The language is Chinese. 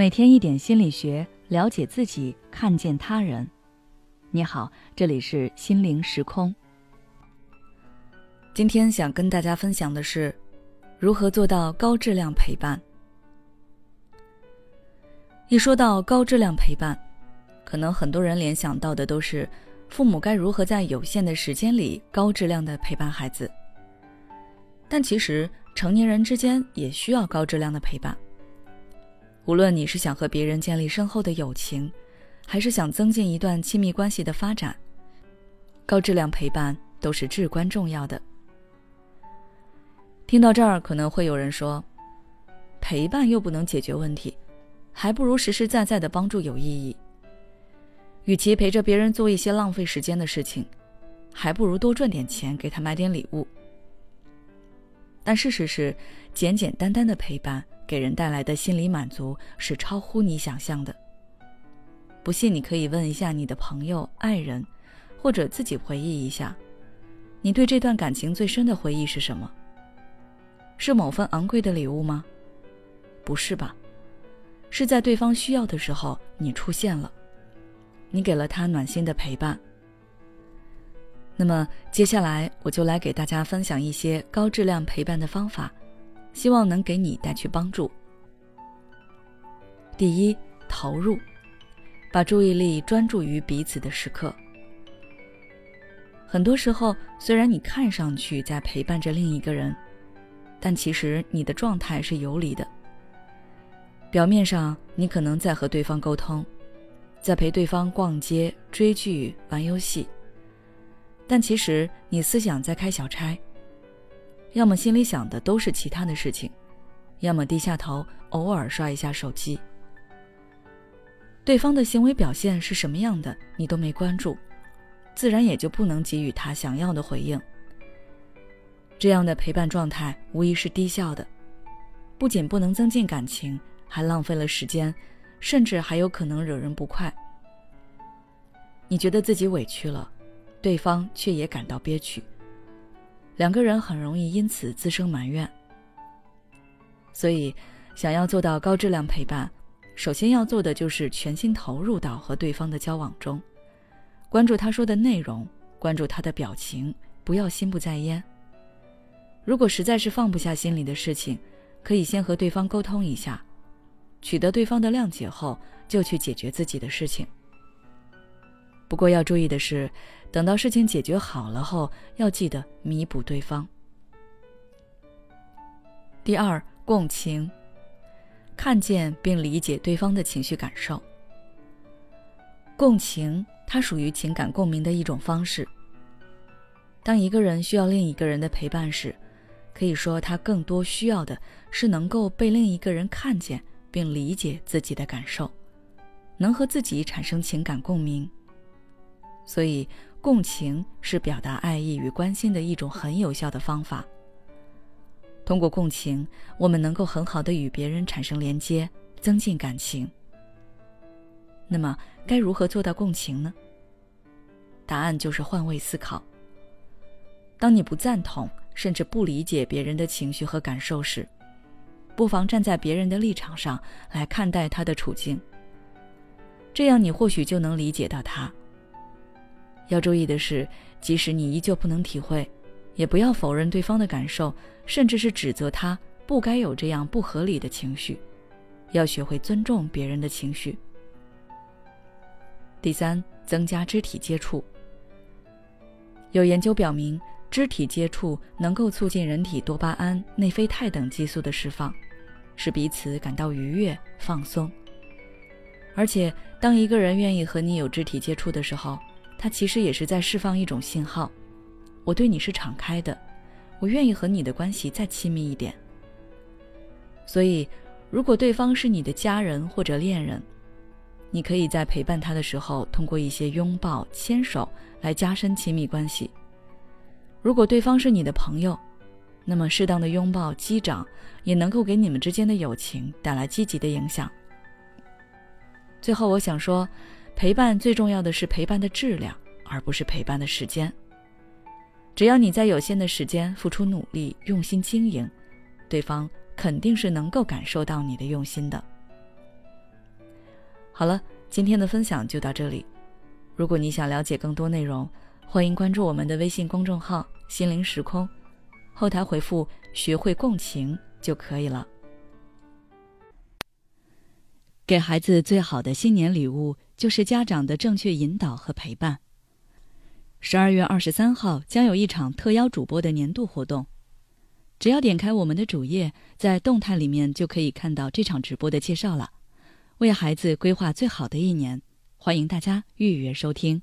每天一点心理学，了解自己，看见他人。你好，这里是心灵时空。今天想跟大家分享的是，如何做到高质量陪伴。一说到高质量陪伴，可能很多人联想到的都是父母该如何在有限的时间里高质量的陪伴孩子。但其实成年人之间也需要高质量的陪伴。无论你是想和别人建立深厚的友情，还是想增进一段亲密关系的发展，高质量陪伴都是至关重要的。听到这儿，可能会有人说，陪伴又不能解决问题，还不如实实在在的帮助有意义。与其陪着别人做一些浪费时间的事情，还不如多赚点钱给他买点礼物。但事实是，简简单单的陪伴。给人带来的心理满足是超乎你想象的。不信，你可以问一下你的朋友、爱人，或者自己回忆一下，你对这段感情最深的回忆是什么？是某份昂贵的礼物吗？不是吧？是在对方需要的时候你出现了，你给了他暖心的陪伴。那么接下来我就来给大家分享一些高质量陪伴的方法。希望能给你带去帮助。第一，投入，把注意力专注于彼此的时刻。很多时候，虽然你看上去在陪伴着另一个人，但其实你的状态是游离的。表面上，你可能在和对方沟通，在陪对方逛街、追剧、玩游戏，但其实你思想在开小差。要么心里想的都是其他的事情，要么低下头偶尔刷一下手机。对方的行为表现是什么样的，你都没关注，自然也就不能给予他想要的回应。这样的陪伴状态无疑是低效的，不仅不能增进感情，还浪费了时间，甚至还有可能惹人不快。你觉得自己委屈了，对方却也感到憋屈。两个人很容易因此滋生埋怨，所以想要做到高质量陪伴，首先要做的就是全心投入到和对方的交往中，关注他说的内容，关注他的表情，不要心不在焉。如果实在是放不下心里的事情，可以先和对方沟通一下，取得对方的谅解后，就去解决自己的事情。不过要注意的是，等到事情解决好了后，要记得弥补对方。第二，共情，看见并理解对方的情绪感受。共情，它属于情感共鸣的一种方式。当一个人需要另一个人的陪伴时，可以说他更多需要的是能够被另一个人看见并理解自己的感受，能和自己产生情感共鸣。所以，共情是表达爱意与关心的一种很有效的方法。通过共情，我们能够很好的与别人产生连接，增进感情。那么，该如何做到共情呢？答案就是换位思考。当你不赞同，甚至不理解别人的情绪和感受时，不妨站在别人的立场上来看待他的处境。这样，你或许就能理解到他。要注意的是，即使你依旧不能体会，也不要否认对方的感受，甚至是指责他不该有这样不合理的情绪。要学会尊重别人的情绪。第三，增加肢体接触。有研究表明，肢体接触能够促进人体多巴胺、内啡肽等激素的释放，使彼此感到愉悦、放松。而且，当一个人愿意和你有肢体接触的时候，他其实也是在释放一种信号，我对你是敞开的，我愿意和你的关系再亲密一点。所以，如果对方是你的家人或者恋人，你可以在陪伴他的时候，通过一些拥抱、牵手来加深亲密关系。如果对方是你的朋友，那么适当的拥抱、击掌也能够给你们之间的友情带来积极的影响。最后，我想说。陪伴最重要的是陪伴的质量，而不是陪伴的时间。只要你在有限的时间付出努力、用心经营，对方肯定是能够感受到你的用心的。好了，今天的分享就到这里。如果你想了解更多内容，欢迎关注我们的微信公众号“心灵时空”，后台回复“学会共情”就可以了。给孩子最好的新年礼物，就是家长的正确引导和陪伴。十二月二十三号将有一场特邀主播的年度活动，只要点开我们的主页，在动态里面就可以看到这场直播的介绍了。为孩子规划最好的一年，欢迎大家预约收听。